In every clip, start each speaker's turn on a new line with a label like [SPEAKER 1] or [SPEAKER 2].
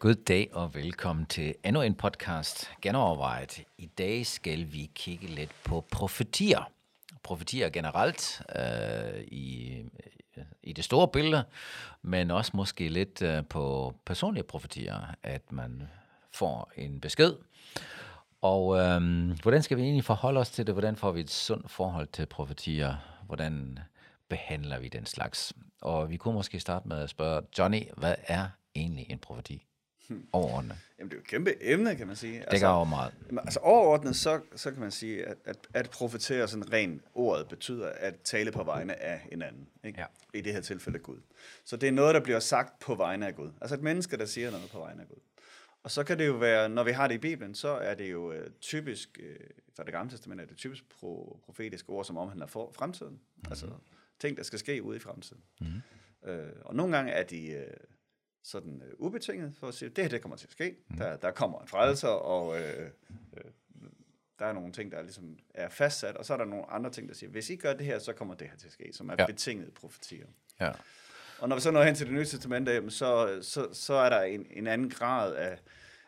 [SPEAKER 1] God dag og velkommen til endnu en podcast, Genovervejet. I dag skal vi kigge lidt på profetier. Profetier generelt øh, i, øh, i det store billede, men også måske lidt øh, på personlige profetier, at man får en besked. Og øh, hvordan skal vi egentlig forholde os til det? Hvordan får vi et sundt forhold til profetier? Hvordan behandler vi den slags? Og vi kunne måske starte med at spørge Johnny, hvad er egentlig en profeti? Overordnet.
[SPEAKER 2] Jamen, det er jo et kæmpe emne, kan man sige.
[SPEAKER 1] Det altså, over meget.
[SPEAKER 2] Altså overordnet, så, så kan man sige, at, at, at profetere sådan rent ordet betyder at tale på vegne af hinanden. Ikke?
[SPEAKER 1] Ja.
[SPEAKER 2] I det her tilfælde Gud. Så det er noget, der bliver sagt på vegne af Gud. Altså et menneske, der siger noget på vegne af Gud. Og så kan det jo være, når vi har det i Bibelen, så er det jo uh, typisk, uh, fra det gamle testament, er det typisk pro, profetiske ord, som omhandler for, fremtiden. Mm-hmm. Altså ting, der skal ske ude i fremtiden. Mm-hmm. Uh, og nogle gange er de... Uh, sådan uh, ubetinget for at sige, det her det kommer til at ske. Mm. Der, der kommer en frelser, og øh, øh, der er nogle ting, der ligesom er fastsat, og så er der nogle andre ting, der siger, hvis I gør det her, så kommer det her til at ske, som er ja. betingede profetier.
[SPEAKER 1] Ja.
[SPEAKER 2] Og når vi så når hen til det nye testament, så, så, så er der en, en anden grad af,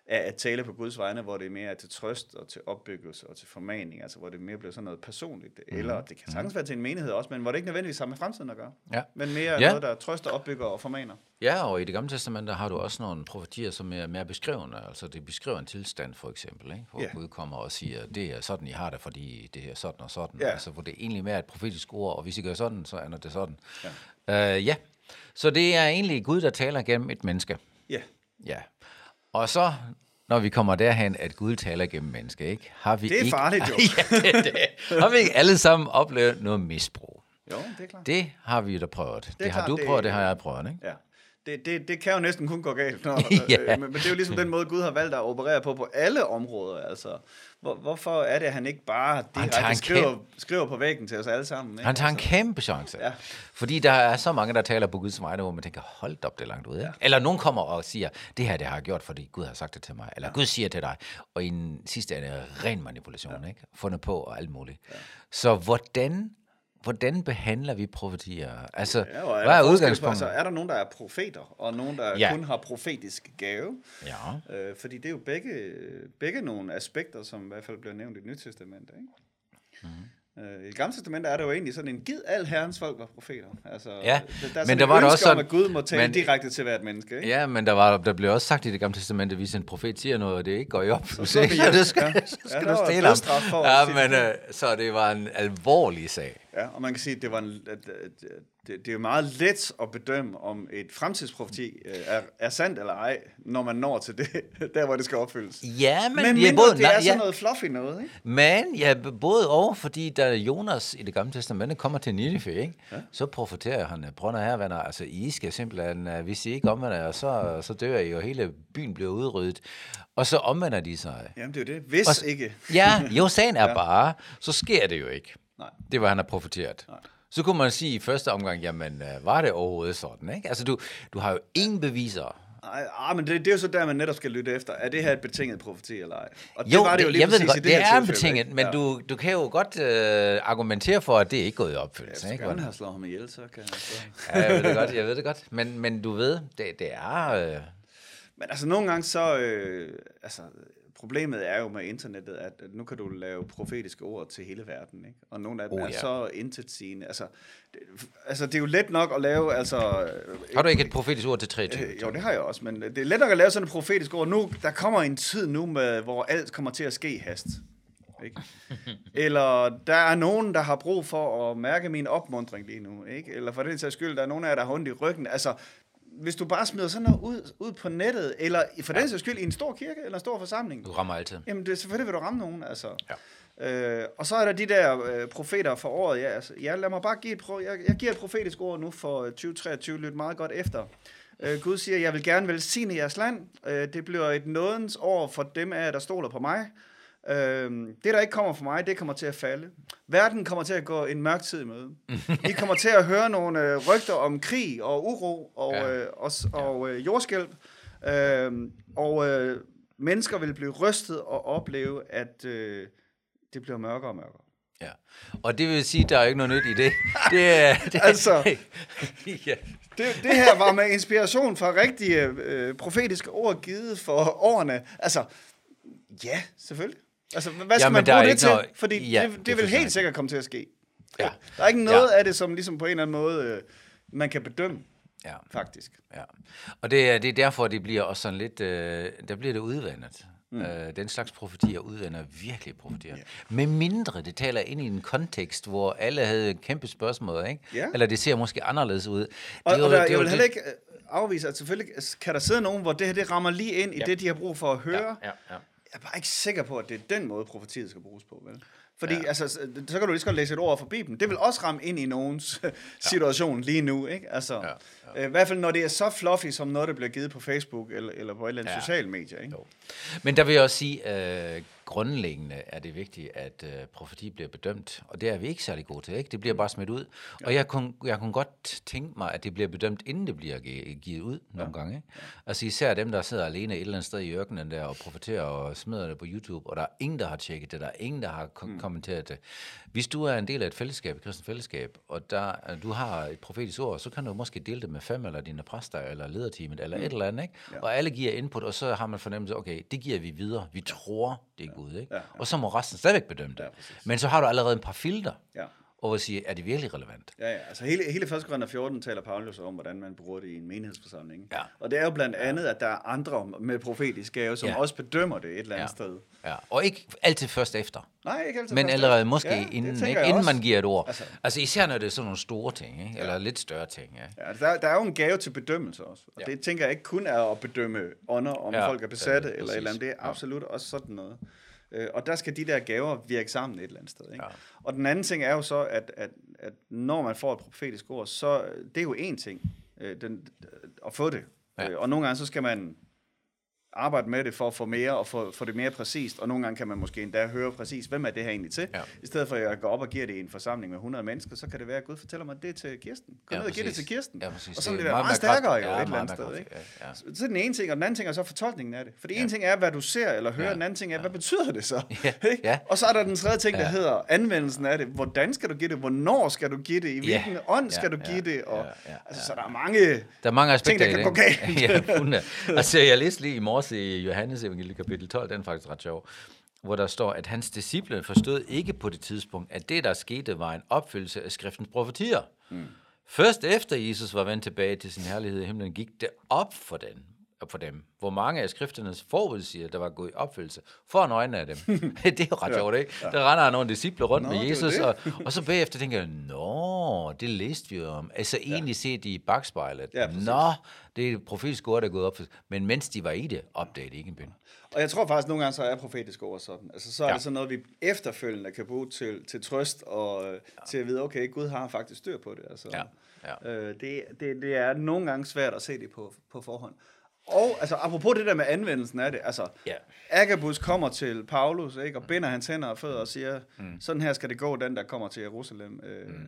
[SPEAKER 2] af at tale på Guds vegne, hvor det er mere til trøst og til opbyggelse og til formaning, altså hvor det mere bliver sådan noget personligt, mm. eller det kan sagtens være til en menighed også, men hvor det ikke nødvendigvis har med fremtiden at gøre,
[SPEAKER 1] ja.
[SPEAKER 2] men mere ja. noget, der trøster, opbygger og formaner.
[SPEAKER 1] Ja, og i det gamle testament, der har du også nogle profetier, som er mere beskrivende, altså det beskriver en tilstand for eksempel, ikke? hvor ja. Gud kommer og siger, det er sådan, I har det, fordi det er sådan og sådan, ja. altså hvor det er egentlig mere et profetisk ord, og hvis I gør sådan, så er det sådan. Ja. Uh, ja, så det er egentlig Gud, der taler gennem et menneske.
[SPEAKER 2] Ja.
[SPEAKER 1] Ja. Og så, når vi kommer derhen, at Gud taler gennem mennesker, ikke? Har vi
[SPEAKER 2] det er
[SPEAKER 1] ikke,
[SPEAKER 2] farligt jo.
[SPEAKER 1] ja, det, det. Har vi ikke alle sammen oplevet noget misbrug?
[SPEAKER 2] Jo, det er klart.
[SPEAKER 1] Det har vi da prøvet. Det, det har klart, du prøvet, det, det har jeg prøvet, ikke?
[SPEAKER 2] Ja. Det, det, det kan jo næsten kun gå galt. Når, ja. øh, men, men det er jo ligesom den måde, Gud har valgt at operere på på alle områder. Altså, hvor, hvorfor er det, at han ikke bare direkte skriver, skriver på væggen til os alle sammen? Ikke?
[SPEAKER 1] Han tager en altså. kæmpe chance. Ja. Fordi der er så mange, der taler på Guds vegne, hvor man tænker, hold op, det er langt ud. Ja. Eller nogen kommer og siger, det her det har jeg gjort, fordi Gud har sagt det til mig. Eller ja. Gud siger til dig. Og i den sidste er det ren manipulation, ja. ikke? fundet på og alt muligt. Ja. Så hvordan hvordan behandler vi profetier? Altså, ja,
[SPEAKER 2] er hvad er udgangspunktet? Altså, er der nogen, der er profeter, og nogen, der ja. kun har profetisk gave?
[SPEAKER 1] Ja.
[SPEAKER 2] Øh, fordi det er jo begge, begge nogle aspekter, som i hvert fald bliver nævnt i det nye testament. Ikke? Mm-hmm. Øh, I det gamle testament er det jo egentlig sådan en gid al herrens folk var profeter. Altså,
[SPEAKER 1] ja,
[SPEAKER 2] der, der er men der var det også sådan, om, at Gud må tale men, direkte til hvert menneske. Ikke?
[SPEAKER 1] Ja, men der, var, der blev også sagt i det gamle testament, at hvis en profet siger noget, og det ikke går i op, så,
[SPEAKER 2] så,
[SPEAKER 1] ja,
[SPEAKER 2] det
[SPEAKER 1] skal,
[SPEAKER 2] ja.
[SPEAKER 1] så skal ja, du stille ham. Ja, men, øh, så det var en alvorlig sag.
[SPEAKER 2] Ja, og man kan sige, at det, var en, at, det, det er meget let at bedømme, om et fremtidsprofeti øh, er, er sandt eller ej, når man når til det, der hvor det skal opfyldes.
[SPEAKER 1] Ja, men,
[SPEAKER 2] men
[SPEAKER 1] ja,
[SPEAKER 2] både, det er ja, sådan noget fluffy noget, ikke?
[SPEAKER 1] Men ja, både og, fordi da Jonas i det gamle testamente kommer til Nineveh, ikke? Ja. så profeterer han, brønder her, venner, altså I skal simpelthen, uh, hvis I ikke omvender så, så dør I, og hele byen bliver udryddet. Og så omvender de sig.
[SPEAKER 2] Jamen det er jo det, hvis og, ikke.
[SPEAKER 1] ja, jo, sagen er ja. bare, så sker det jo ikke.
[SPEAKER 2] Nej.
[SPEAKER 1] Det var, han har profeteret. Nej. Så kunne man sige i første omgang, jamen, øh, var det overhovedet sådan, ikke? Altså, du, du har jo ingen beviser.
[SPEAKER 2] Nej, ah, men det, det er jo så der, man netop skal lytte efter. Er det her et betinget profeti eller ej?
[SPEAKER 1] Og det jo, var det jo lige jeg ved det godt, det, det er betinget, men ja. du, du kan jo godt øh, argumentere for, at det ikke er gået i opfyldelse.
[SPEAKER 2] Ja, hvis du have slået ham ihjel, så kan jeg så...
[SPEAKER 1] ja, jeg ved det godt, jeg ved det godt. Men, men du ved, det, det er... Øh...
[SPEAKER 2] Men altså, nogle gange så... Øh, altså, problemet er jo med internettet, at nu kan du lave profetiske ord til hele verden, ikke? og nogle af dem oh, er ja. så intetsigende. Altså det, altså, det er jo let nok at lave... Altså,
[SPEAKER 1] har du ikke et profetisk ord til 23?
[SPEAKER 2] Øh, jo, det har jeg også, men det er let nok at lave sådan et profetisk ord. Nu, der kommer en tid nu, med, hvor alt kommer til at ske hast. Ikke? Eller der er nogen, der har brug for at mærke min opmundring lige nu. Ikke? Eller for den sags skyld, der er nogen af jer, der har ondt i ryggen. Altså, hvis du bare smider sådan noget ud, ud på nettet, eller for ja. den sags skyld i en stor kirke, eller en stor forsamling.
[SPEAKER 1] Du rammer altid.
[SPEAKER 2] Jamen, det, selvfølgelig vil du ramme nogen, altså. Ja. Øh, og så er der de der øh, profeter for året. Ja, altså, ja, lad mig bare give et, jeg, jeg giver et profetisk ord nu for 2023, lyt meget godt efter. Øh, Gud siger, jeg vil gerne velsigne jeres land. Øh, det bliver et nådens år for dem af jer, der stoler på mig. Øhm, det, der ikke kommer fra mig, det kommer til at falde. Verden kommer til at gå en mørk tid i møde. Vi kommer til at høre nogle øh, rygter om krig og uro og,
[SPEAKER 1] Ja.
[SPEAKER 2] øh, og, og øh, jordskælv. Øhm, og øh, mennesker vil blive rystet og opleve, at øh, det bliver mørkere og mørkere.
[SPEAKER 1] Ja. Og det vil sige, at der er ikke noget nyt i det. Det er... Det
[SPEAKER 2] Altså.
[SPEAKER 1] ja.
[SPEAKER 2] Det, det her var med inspiration fra rigtige øh, profetiske ord givet for årene. Altså, ja, selvfølgelig. Altså, hvad skal
[SPEAKER 1] Jamen,
[SPEAKER 2] man bruge det til?
[SPEAKER 1] noget-
[SPEAKER 2] Fordi
[SPEAKER 1] Ja,
[SPEAKER 2] det,
[SPEAKER 1] det
[SPEAKER 2] det vil
[SPEAKER 1] jeg.
[SPEAKER 2] helt sikkert komme til at ske.
[SPEAKER 1] Ja.
[SPEAKER 2] Der er ikke noget af det, som ligesom på en eller anden måde, øh, man kan bedømme,
[SPEAKER 1] ja.
[SPEAKER 2] faktisk.
[SPEAKER 1] Ja, og det er, det er derfor, det bliver også sådan lidt, øh, der bliver det udvandet. Mm. Øh, den slags profetier udvander virkelig profetier. Yeah. Med mindre det taler ind i en kontekst, hvor alle havde kæmpe spørgsmål, ikke?
[SPEAKER 2] Ja.
[SPEAKER 1] Eller det ser måske anderledes ud.
[SPEAKER 2] Og,
[SPEAKER 1] det er
[SPEAKER 2] og der,
[SPEAKER 1] det er
[SPEAKER 2] jeg vil heller ikke øh, afvise, at selvfølgelig kan der sidde nogen, hvor det her det rammer lige ind i
[SPEAKER 1] Ja.
[SPEAKER 2] det, de har brug for at høre.
[SPEAKER 1] Ja, ja, ja.
[SPEAKER 2] Jeg er bare ikke sikker på, at det er den måde, profetiet skal bruges på, vel? Fordi
[SPEAKER 1] Ja.
[SPEAKER 2] altså, så kan du lige så godt læse et ord fra Bibelen. Det vil også ramme ind i nogens situation lige nu, ikke? Altså,
[SPEAKER 1] Ja,
[SPEAKER 2] ja. Øh, I hvert fald, når det er så fluffy, som noget, der bliver givet på Facebook eller, eller på et eller andet
[SPEAKER 1] Ja.
[SPEAKER 2] socialt medie, ikke?
[SPEAKER 1] Jo. Men der vil jeg også sige, øh, grundlæggende er det vigtigt, at øh, profeti bliver bedømt, og det er vi ikke særlig gode til, ikke? Det bliver bare smidt ud. Ja. Og jeg kunne, jeg kunne godt tænke mig, at det bliver bedømt, inden det bliver gi- givet ud nogle gange, ikke? Altså især dem, der sidder alene et eller andet sted i ørkenen der og profeterer og smider det på YouTube, og der er ingen, der har tjekket det, der er ingen, der har kom- mm. kommenteret det. Hvis du er en del af et fællesskab, et kristent fællesskab, og der, du har et profetisk ord, så kan du måske dele det med fem eller dine præster, eller lederteamet, eller mm. et eller andet, ikke? Ja. Og alle giver input, og så har man fornemmelse, okay, det giver vi videre. Vi tror, det er Gud, ikke?
[SPEAKER 2] Ja, ja.
[SPEAKER 1] Og så må resten stadigvæk bedømme det.
[SPEAKER 2] Ja, præcis.
[SPEAKER 1] Men så har du allerede et par filter,
[SPEAKER 2] Ja.
[SPEAKER 1] og hvor sige, er det virkelig relevant?
[SPEAKER 2] Ja, ja. Altså hele, hele 1. Korinther 14 taler Paulus om, hvordan man bruger det i en menighedsforsamling.
[SPEAKER 1] Ja.
[SPEAKER 2] Og det er jo blandt andet, at der er andre med profetisk gave, som
[SPEAKER 1] Ja.
[SPEAKER 2] ja. også bedømmer det et eller andet
[SPEAKER 1] Ja.
[SPEAKER 2] sted.
[SPEAKER 1] Ja. Og ikke altid først efter.
[SPEAKER 2] Nej, ikke altid.
[SPEAKER 1] Men
[SPEAKER 2] først
[SPEAKER 1] allerede
[SPEAKER 2] efter.
[SPEAKER 1] måske
[SPEAKER 2] Ja,
[SPEAKER 1] ja, inden, ikke? inden
[SPEAKER 2] også.
[SPEAKER 1] man giver et ord. Altså,
[SPEAKER 2] Altså-
[SPEAKER 1] især når det er sådan nogle store ting, ikke? eller lidt større ting. Ja.
[SPEAKER 2] Ja, der, der er jo en gave til bedømmelse også. Og
[SPEAKER 1] Ja.
[SPEAKER 2] ja. det tænker jeg ikke kun er at bedømme ånder, om
[SPEAKER 1] Ja,
[SPEAKER 2] ja, folk er besatte
[SPEAKER 1] er
[SPEAKER 2] eller et eller andet. Det er
[SPEAKER 1] Ja.
[SPEAKER 2] absolut også sådan noget. Øh, og der skal de der gaver virke sammen et eller andet sted. Ikke?
[SPEAKER 1] Ja.
[SPEAKER 2] Og den anden ting er jo så, at, at, at når man får et profetisk ord, så det er jo en ting øh, den, at få det.
[SPEAKER 1] Ja.
[SPEAKER 2] Ja. Og nogle gange så skal man arbejde med det for at få mere og få, få det mere præcist, og nogle gange kan man måske endda høre præcis, hvem er det her egentlig til.
[SPEAKER 1] Ja.
[SPEAKER 2] I stedet for at jeg går op og giver det i en forsamling med 100 mennesker, så kan det være, at Gud fortæller mig, at det er til Kirsten. Gå
[SPEAKER 1] Ja,
[SPEAKER 2] ned og giv det til Kirsten.
[SPEAKER 1] Ja, præcis.
[SPEAKER 2] og så vil det være
[SPEAKER 1] meget
[SPEAKER 2] meget stærkere jo
[SPEAKER 1] ja,
[SPEAKER 2] et eller andet sted. Ikke?
[SPEAKER 1] ja, ja.
[SPEAKER 2] Så er den ene ting, og den anden ting er så fortolkningen af det. For det ene
[SPEAKER 1] Ja.
[SPEAKER 2] ting er, hvad du ser eller hører,
[SPEAKER 1] Ja.
[SPEAKER 2] den anden ting er, hvad betyder det så?
[SPEAKER 1] Ja. Ja.
[SPEAKER 2] Og så er der den tredje ting, der
[SPEAKER 1] Ja.
[SPEAKER 2] hedder anvendelsen af det. Hvordan skal du give det? Hvornår skal du give det? I
[SPEAKER 1] Ja.
[SPEAKER 2] hvilken ånd
[SPEAKER 1] Ja,
[SPEAKER 2] skal du give det? Og, altså, så der er mange...
[SPEAKER 1] Der er mange aspekter
[SPEAKER 2] Ting, der kan gå galt.
[SPEAKER 1] ja. Altså, jeg læste lige i morges i Johannes evangeliet kapitel 12, den er faktisk ret sjov, hvor der står, at hans disciple forstod ikke på det tidspunkt, at det, der skete, var en opfyldelse af skriftens profetier. Mm. Først efter Jesus var vendt tilbage til sin herlighed i himlen, gik det op for dem, for dem, hvor mange af skrifternes forudsiger, der var gået i opfyldelse, foran øjnene af dem. det er jo ret sjovt, ikke? Der render nogle disciple rundt
[SPEAKER 2] Nå,
[SPEAKER 1] med Jesus, og, og så bagefter tænker jeg, nå, det læste vi jo om. Altså egentlig set i bagspejlet.
[SPEAKER 2] Ja, præcis.
[SPEAKER 1] nå, det er et profetisk ord, der er gået op. Men mens de var i det, opdagede de ikke en pind.
[SPEAKER 2] Og jeg tror faktisk, at nogle gange så er profetisk ord sådan. Altså, så er
[SPEAKER 1] Ja.
[SPEAKER 2] ja. det sådan noget, vi efterfølgende kan bruge til, til trøst og ja. til at vide, okay, Gud har faktisk styr på det. Altså,
[SPEAKER 1] Ja, ja.
[SPEAKER 2] Øh, det, det, det er nogle gange svært at se det på, på forhånd. Og altså, apropos det der med anvendelsen af det, altså,
[SPEAKER 1] Ja.
[SPEAKER 2] Agabus kommer til Paulus, ikke, og binder hans hænder og fødder og siger, mm. sådan her skal det gå, den der kommer til Jerusalem. Øh, mm.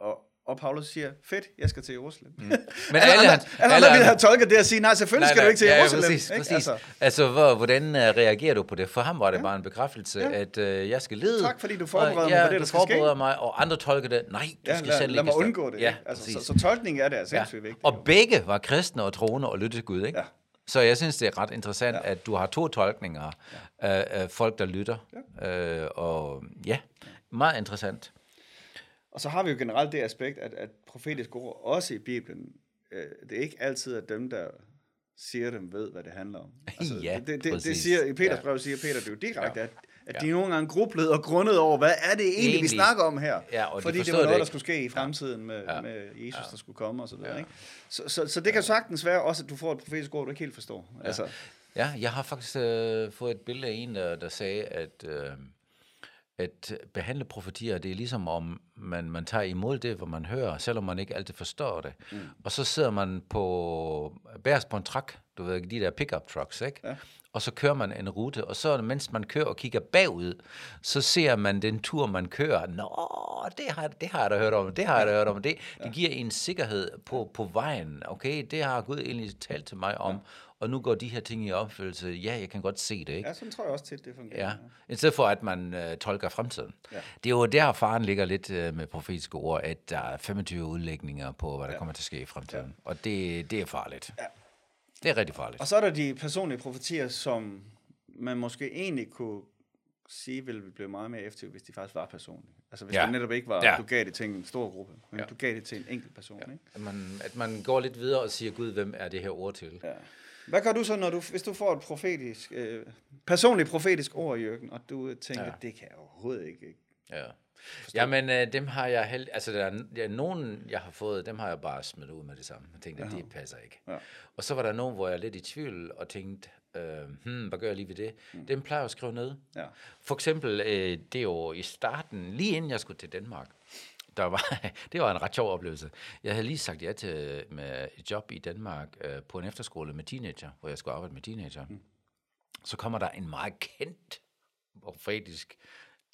[SPEAKER 2] og, og Paulus siger, fedt, jeg skal til Jerusalem. Mm. Men alle,
[SPEAKER 1] alle hans-
[SPEAKER 2] alle, andre ville have tolket det og sige, nej, selvfølgelig skal du ikke til Jerusalem.
[SPEAKER 1] præcis,
[SPEAKER 2] ikke?
[SPEAKER 1] præcis.
[SPEAKER 2] Altså,
[SPEAKER 1] Altså, altså hvor, hvordan uh, reagerer du på det? For ham var det ja. bare en bekræftelse,
[SPEAKER 2] Ja.
[SPEAKER 1] ja. at uh, jeg skal lede.
[SPEAKER 2] Tak, fordi du forbereder
[SPEAKER 1] og,
[SPEAKER 2] mig
[SPEAKER 1] ja,
[SPEAKER 2] på det, der skal ske.
[SPEAKER 1] mig, og andre tolker det, nej, du
[SPEAKER 2] ja,
[SPEAKER 1] skal
[SPEAKER 2] lad,
[SPEAKER 1] selv
[SPEAKER 2] lad
[SPEAKER 1] ligge
[SPEAKER 2] mig
[SPEAKER 1] i stand.
[SPEAKER 2] undgå det.
[SPEAKER 1] Ja,
[SPEAKER 2] ikke? altså,
[SPEAKER 1] præcis.
[SPEAKER 2] så, så tolkningen af det er
[SPEAKER 1] ja.
[SPEAKER 2] vigtigt.
[SPEAKER 1] Og begge var kristne og troende og lyttede til Gud, ikke?
[SPEAKER 2] Ja.
[SPEAKER 1] Så jeg synes, det er ret interessant,
[SPEAKER 2] Ja.
[SPEAKER 1] ja. at du har to tolkninger af, af folk, der lytter. Ja. Øh, og ja, meget interessant.
[SPEAKER 2] Og så har vi jo generelt det aspekt, at, at profetiske ord, også i Bibelen, øh, det er ikke altid, at dem, der siger dem, ved, hvad det handler om. Altså,
[SPEAKER 1] Ja,
[SPEAKER 2] det, det, det
[SPEAKER 1] præcis.
[SPEAKER 2] siger, I Peters
[SPEAKER 1] Ja.
[SPEAKER 2] brev siger Peter det er jo direkte,
[SPEAKER 1] Ja.
[SPEAKER 2] at, at
[SPEAKER 1] Ja.
[SPEAKER 2] de nogle gange grublede og grundede over, hvad er det egentlig, vi
[SPEAKER 1] Egentlig.
[SPEAKER 2] snakker om her?
[SPEAKER 1] Ja, og de
[SPEAKER 2] Fordi det
[SPEAKER 1] forstod
[SPEAKER 2] var noget,
[SPEAKER 1] det
[SPEAKER 2] der skulle ske i fremtiden med,
[SPEAKER 1] Ja.
[SPEAKER 2] med Jesus,
[SPEAKER 1] Ja.
[SPEAKER 2] der skulle komme og så videre.
[SPEAKER 1] Ja.
[SPEAKER 2] Ikke? Så, så, så det kan sagtens være også, at du får et profetisk ord, du ikke helt forstår. Ja. Altså,
[SPEAKER 1] Ja, jeg har faktisk øh, fået et billede af en, der, der sagde, at, øh, at behandle profetier, det er ligesom om man, man tager imod det, hvor man hører, selvom man ikke altid forstår det. Mm. Og så sidder man på bærs på en trak du ved, de der pickup trucks, ikke?
[SPEAKER 2] Ja.
[SPEAKER 1] Og så kører man en rute, og så mens man kører og kigger bagud, så ser man den tur, man kører. Nå, det har, det har jeg da hørt om, det har jeg da hørt om. Det, det giver en sikkerhed på, på vejen. Okay, det har Gud egentlig talt til mig om, og nu går de her ting i opfyldelse. Ja, jeg kan godt se det, ikke?
[SPEAKER 2] Ja, sådan tror jeg også tit, det fungerer.
[SPEAKER 1] Ja, i stedet for at man øh, tolker fremtiden.
[SPEAKER 2] Ja.
[SPEAKER 1] Det er jo der, faren ligger lidt øh, med profetiske ord, at der er 25 udlægninger på, hvad der ja. kommer til at ske i fremtiden. Ja. Og det, det er farligt.
[SPEAKER 2] Ja.
[SPEAKER 1] Det er rigtig farligt.
[SPEAKER 2] Og så er der de personlige profetier, som man måske egentlig kunne sige, ville blive meget mere effektive, hvis de faktisk var personlige. Altså hvis
[SPEAKER 1] Ja.
[SPEAKER 2] det netop ikke var,
[SPEAKER 1] Ja.
[SPEAKER 2] du gav det til en stor gruppe, men
[SPEAKER 1] ja.
[SPEAKER 2] du gav det til en enkelt person. Ja. Ikke?
[SPEAKER 1] At man, at man går lidt videre og siger, Gud, hvem er det her ord til?
[SPEAKER 2] Ja. Hvad gør du så, når du, hvis du får et profetisk, øh, personligt profetisk ord, Jørgen, og du tænker,
[SPEAKER 1] Ja.
[SPEAKER 2] ja. det kan jeg overhovedet ikke.
[SPEAKER 1] Ja. Jamen, øh, dem har jeg held... Altså, der er, er nogen, jeg har fået, dem har jeg bare smidt ud med det samme. Jeg tænkte, at det passer ikke.
[SPEAKER 2] Ja.
[SPEAKER 1] Og så var der nogen, hvor jeg er lidt i tvivl og tænkte, øh, hmm, hvad gør jeg lige ved det? Mm. Dem plejer jeg at skrive ned.
[SPEAKER 2] Ja.
[SPEAKER 1] For eksempel, øh, det jo i starten, lige inden jeg skulle til Danmark, der var, det var en ret sjov oplevelse. Jeg havde lige sagt ja til med et job i Danmark øh, på en efterskole med teenager, hvor jeg skulle arbejde med teenager. Mm. Så kommer der en meget kendt profetisk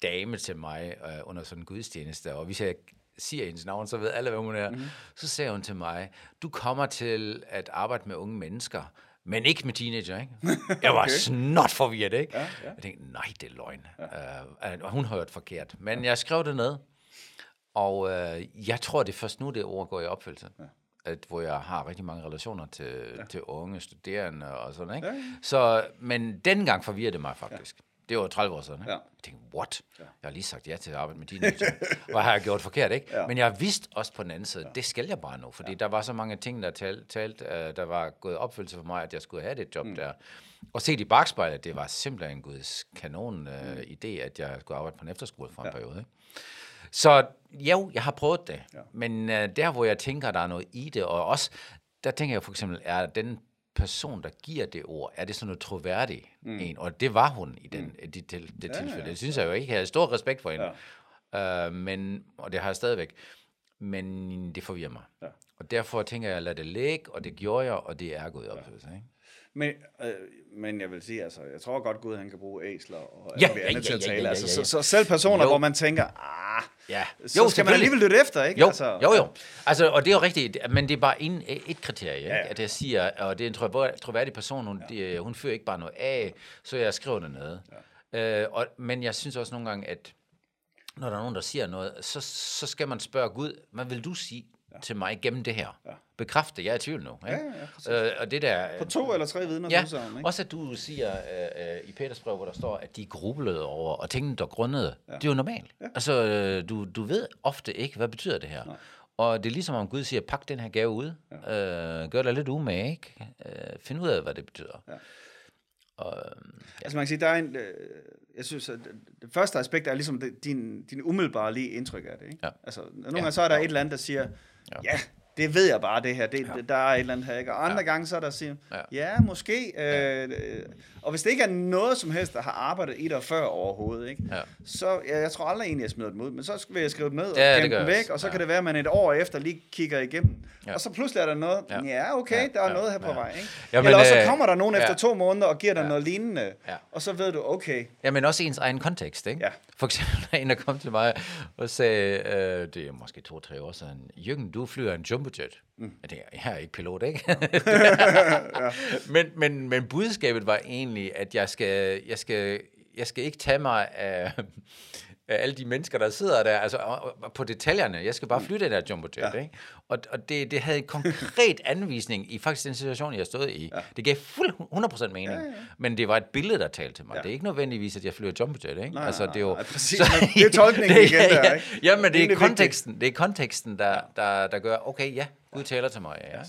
[SPEAKER 1] dame til mig øh, under sådan en gudstjeneste, og hvis jeg siger hendes navn, så ved alle, hvem hun er. Mm. Så sagde hun til mig, du kommer til at arbejde med unge mennesker, men ikke med teenager, ikke? Jeg var okay. snot forvirret, ikke?
[SPEAKER 2] Ja, ja.
[SPEAKER 1] Jeg tænkte, nej, det er løgn. Ja. Uh, hun har hørt forkert. Men jeg skrev det ned, og uh, jeg tror, det er først nu, det ord går i opfyldelse. Ja. At, hvor jeg har rigtig mange relationer til, ja. til unge studerende og sådan, ikke?
[SPEAKER 2] Ja, ja.
[SPEAKER 1] Så, men dengang forvirrede det mig faktisk. Ja. Det var 30 år siden, ikke?
[SPEAKER 2] Ja.
[SPEAKER 1] Jeg tænkte, what? Ja. Jeg har lige sagt ja til at arbejde med teenager. Hvad har jeg gjort forkert, ikke?
[SPEAKER 2] Ja.
[SPEAKER 1] Men jeg vidste også på den anden side, det skal jeg bare nu, fordi ja. der var så mange ting, der talt, talt uh, der var gået opfyldelse for mig, at jeg skulle have det job mm. der. Og set i bagspejlet, det var simpelthen en guds kanon uh, mm. idé, at jeg skulle arbejde på en efterskole for en ja. periode, ikke? Så jo, jeg har prøvet det, ja. men uh, der, hvor jeg tænker, der er noget i det, og også, der tænker jeg for eksempel, er den person, der giver det ord, er det sådan noget troværdigt mm. en? Og det var hun i den, mm. det, det, det tilfælde. Ja, ja. Det synes jeg jo ikke. Jeg havde stor respekt for hende. Ja. Uh, men, og det har jeg stadigvæk. Men det forvirrer mig. Ja. Og derfor tænker jeg, lad det ligge, og det gjorde jeg, og det er gået opfyldelse. Ikke?
[SPEAKER 2] Men, øh, men jeg vil sige, altså, jeg tror godt Gud, han kan bruge æsler og
[SPEAKER 1] Ja,
[SPEAKER 2] muligt
[SPEAKER 1] ja,
[SPEAKER 2] andet
[SPEAKER 1] ja,
[SPEAKER 2] til at
[SPEAKER 1] ja,
[SPEAKER 2] tale.
[SPEAKER 1] ja,
[SPEAKER 2] Altså,
[SPEAKER 1] ja,
[SPEAKER 2] så,
[SPEAKER 1] ja.
[SPEAKER 2] så selv personer,
[SPEAKER 1] Jo.
[SPEAKER 2] hvor man tænker, ah,
[SPEAKER 1] Ja.
[SPEAKER 2] så skal man alligevel lytte efter, ikke?
[SPEAKER 1] Jo,
[SPEAKER 2] altså,
[SPEAKER 1] jo, jo. Altså, og det er jo rigtigt, men det er bare en, et kriterie, ikke?
[SPEAKER 2] Ja, ja.
[SPEAKER 1] at jeg siger, og det er en trovær- troværdig person, hun, ja. de, hun fører ikke bare noget af, så jeg skriver det ned. Ja. Øh, og, men jeg synes også nogle gange, at når der er nogen, der siger noget, så, så skal man spørge Gud, hvad vil du sige ja. til mig gennem det her? Ja. Bekræfte, jeg er i tvivl nu. Ikke?
[SPEAKER 2] Ja, ja,
[SPEAKER 1] øh, og det der,
[SPEAKER 2] På to eller tre vidner,
[SPEAKER 1] Ja,
[SPEAKER 2] sammen, ikke?
[SPEAKER 1] også at du siger øh, øh, i Peters brev, hvor der står, at de grublede over, og tingene, der grundede, ja. det er jo normalt. Ja. Altså, øh, du, du ved ofte ikke, hvad betyder det her. Nej. Og det er ligesom om Gud siger, pak den her gave ud, ja. øh, gør dig lidt umage, ikke? Øh, find ud af, hvad det betyder.
[SPEAKER 2] Ja.
[SPEAKER 1] Og, øh,
[SPEAKER 2] Altså man kan sige, der er en, øh, jeg synes, at det- første aspekt er ligesom det, din, din umiddelbare lige indtryk af det. Ikke?
[SPEAKER 1] Ja.
[SPEAKER 2] Altså, nogle gange så er der et eller andet, der siger, ja, det ved jeg bare det her, det, ja. der er et eller andet her. Ikke? Og andre ja. gange så er der siger,
[SPEAKER 1] Ja.
[SPEAKER 2] måske. Øh, og hvis det ikke er noget som helst, der har arbejdet i dig før overhovedet, ikke?
[SPEAKER 1] Ja.
[SPEAKER 2] så ja, jeg tror aldrig egentlig, jeg smider dem ud, men så vil jeg skrive dem ned og
[SPEAKER 1] Ja,
[SPEAKER 2] gemme dem væk,
[SPEAKER 1] også.
[SPEAKER 2] og så
[SPEAKER 1] Ja.
[SPEAKER 2] kan det være, at man et år efter lige kigger igennem.
[SPEAKER 1] Ja.
[SPEAKER 2] Og så pludselig er der noget,
[SPEAKER 1] Ja.
[SPEAKER 2] ja, okay, der er
[SPEAKER 1] Ja.
[SPEAKER 2] noget her på
[SPEAKER 1] Ja.
[SPEAKER 2] vej. Ikke?
[SPEAKER 1] Jamen,
[SPEAKER 2] Eller også så
[SPEAKER 1] øh,
[SPEAKER 2] kommer der nogen
[SPEAKER 1] ja.
[SPEAKER 2] efter to måneder og giver dig
[SPEAKER 1] Ja.
[SPEAKER 2] noget lignende,
[SPEAKER 1] Ja.
[SPEAKER 2] og så ved du, okay,
[SPEAKER 1] Ja, men også ens egen kontekst, ikke?
[SPEAKER 2] Ja.
[SPEAKER 1] For eksempel en, der kom til mig og sagde, øh, det er måske to-tre år siden, Jørgen, du flyver en jumbojet. Mm. Jeg tænker, jeg er ikke pilot, ikke? ja. men, men, men budskabet var egentlig, at jeg skal, jeg skal, jeg skal ikke tage mig af, alle de mennesker, der sidder der, altså og- og på detaljerne. Jeg skal bare flyve den der jumbojet, ja. ikke? Og, og det, det havde en konkret anvisning i faktisk den situation, jeg stod i. Ja. Det gav fuld 100% mening, ja, ja. men det var et billede, der talte til mig. Ja. Det er ikke nødvendigvis, at jeg flyver jumbojet, ikke?
[SPEAKER 2] Nej,
[SPEAKER 1] altså, det er jo,
[SPEAKER 2] nej, præcis. Men det er tolkningen igen
[SPEAKER 1] ja,
[SPEAKER 2] der,
[SPEAKER 1] ja.
[SPEAKER 2] ikke?
[SPEAKER 1] Ja, men det er konteksten, det er konteksten der, der, der gør, okay, ja, Gud taler til mig, ja. ja.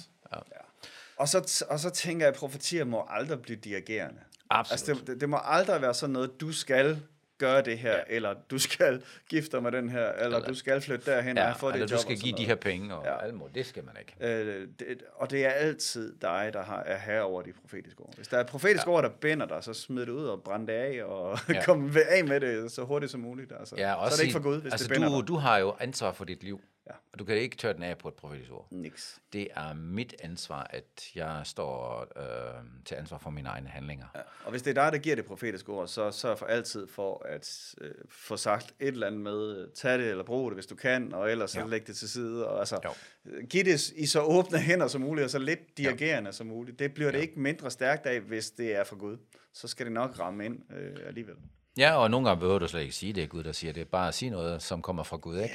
[SPEAKER 2] Og så, og så tænker jeg, at profetier må aldrig blive dirigerende.
[SPEAKER 1] Absolut.
[SPEAKER 2] Altså, det, det, det må aldrig være sådan noget, du skal gøre det her, ja. eller du skal gifte dig med den her, eller, eller du skal flytte derhen og
[SPEAKER 1] Ja,
[SPEAKER 2] fået
[SPEAKER 1] eller
[SPEAKER 2] det
[SPEAKER 1] du
[SPEAKER 2] job.
[SPEAKER 1] skal
[SPEAKER 2] og
[SPEAKER 1] give de her penge, og
[SPEAKER 2] Ja.
[SPEAKER 1] muligt. Det skal man ikke.
[SPEAKER 2] Øh, det, og det er altid dig, der har, er herre over de profetiske ord. Hvis der er et profetisk ja. ord, der binder dig, så smid det ud og brænd det af, og ja. Kom af med det så hurtigt som muligt. Altså.
[SPEAKER 1] Ja,
[SPEAKER 2] så er
[SPEAKER 1] også
[SPEAKER 2] det ikke for Gud, hvis
[SPEAKER 1] altså,
[SPEAKER 2] det binder
[SPEAKER 1] du,
[SPEAKER 2] dig.
[SPEAKER 1] du har jo ansvar for dit liv.
[SPEAKER 2] Ja.
[SPEAKER 1] Og du kan ikke tørre den af på et profetisk ord.
[SPEAKER 2] Niks.
[SPEAKER 1] Det er mit ansvar, at jeg står øh, til ansvar for mine egne handlinger.
[SPEAKER 2] Ja. Og hvis det er dig, der giver det profetiske ord, så sørg for altid for at øh, få sagt et eller andet med, øh, tag det eller brug det, hvis du kan, og ellers så
[SPEAKER 1] Ja.
[SPEAKER 2] læg det til side. Og, altså,
[SPEAKER 1] Jo.
[SPEAKER 2] øh, giv det i så åbne hænder som muligt, og så lidt dirigerende som muligt. Det bliver det
[SPEAKER 1] Ja.
[SPEAKER 2] ikke mindre stærkt af, hvis det er for Gud. Så skal det nok ramme ind øh, alligevel.
[SPEAKER 1] Ja, og nogle gange behøver du slet ikke sige, det er Gud, der siger det. Bare at sige noget, som kommer fra Gud. Ikke?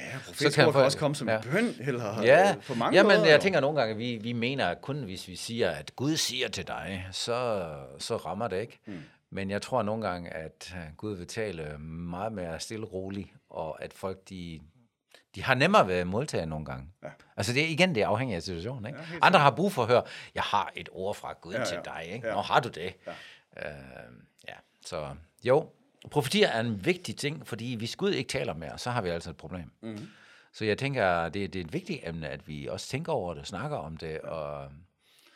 [SPEAKER 2] Ja, ord kan også komme som ja. bøn, eller
[SPEAKER 1] Ja,
[SPEAKER 2] øh, på mange
[SPEAKER 1] ja men
[SPEAKER 2] måder.
[SPEAKER 1] jeg tænker nogle gange, at vi, vi mener, at kun hvis vi siger, at Gud siger til dig, så, så rammer det ikke. Mm. Men jeg tror nogle gange, at øh, Gud vil tale meget mere stille og roligt, og at folk, de, de har nemmere ved at modtage nogle gange.
[SPEAKER 2] Ja.
[SPEAKER 1] Altså det er igen, det er afhængigt af situationen. Ikke?
[SPEAKER 2] Ja,
[SPEAKER 1] Andre har brug for at høre, jeg har et ord fra Gud
[SPEAKER 2] Ja,
[SPEAKER 1] ja, til dig. Ikke?
[SPEAKER 2] Ja.
[SPEAKER 1] Nå, har du det?
[SPEAKER 2] Ja.
[SPEAKER 1] Øh, ja, så jo, profetier er en vigtig ting, fordi hvis Gud ikke taler mere, så har vi altså et problem.
[SPEAKER 2] Mhm.
[SPEAKER 1] Så jeg tænker, det, det er et vigtigt emne, at vi også tænker over det, snakker om det, og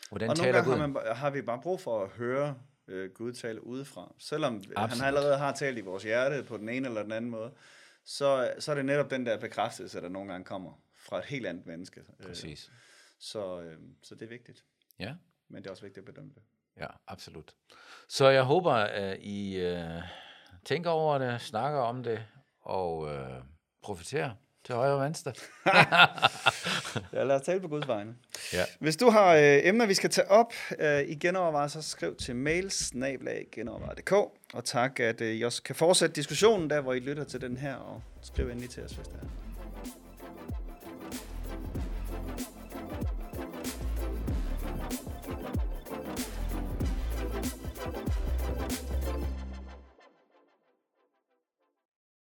[SPEAKER 1] hvordan
[SPEAKER 2] Og
[SPEAKER 1] taler Gud?
[SPEAKER 2] har, man, har vi bare brug for at høre øh, Gud tale udefra. Selvom Absolut. han allerede har talt i vores hjerte på den ene eller den anden måde, så, så er det netop den der bekræftelse, der nogle gange kommer fra et helt andet menneske. Øh,
[SPEAKER 1] Præcis.
[SPEAKER 2] Så, øh, så det er vigtigt.
[SPEAKER 1] Ja,
[SPEAKER 2] Men det er også vigtigt at bedømme det.
[SPEAKER 1] ja, absolut. Så jeg håber, at I øh, tænker over det, snakker om det, og øh, profiterer til højre og venstre.
[SPEAKER 2] Ja, lad os tale på Guds vegne.
[SPEAKER 1] Ja.
[SPEAKER 2] Hvis du har øh, emner, vi skal tage op øh, i genoverveje, så skriv til mails og tak, at øh, I også kan fortsætte diskussionen der, hvor I lytter til den her, og skriv endelig til os, hvis det er.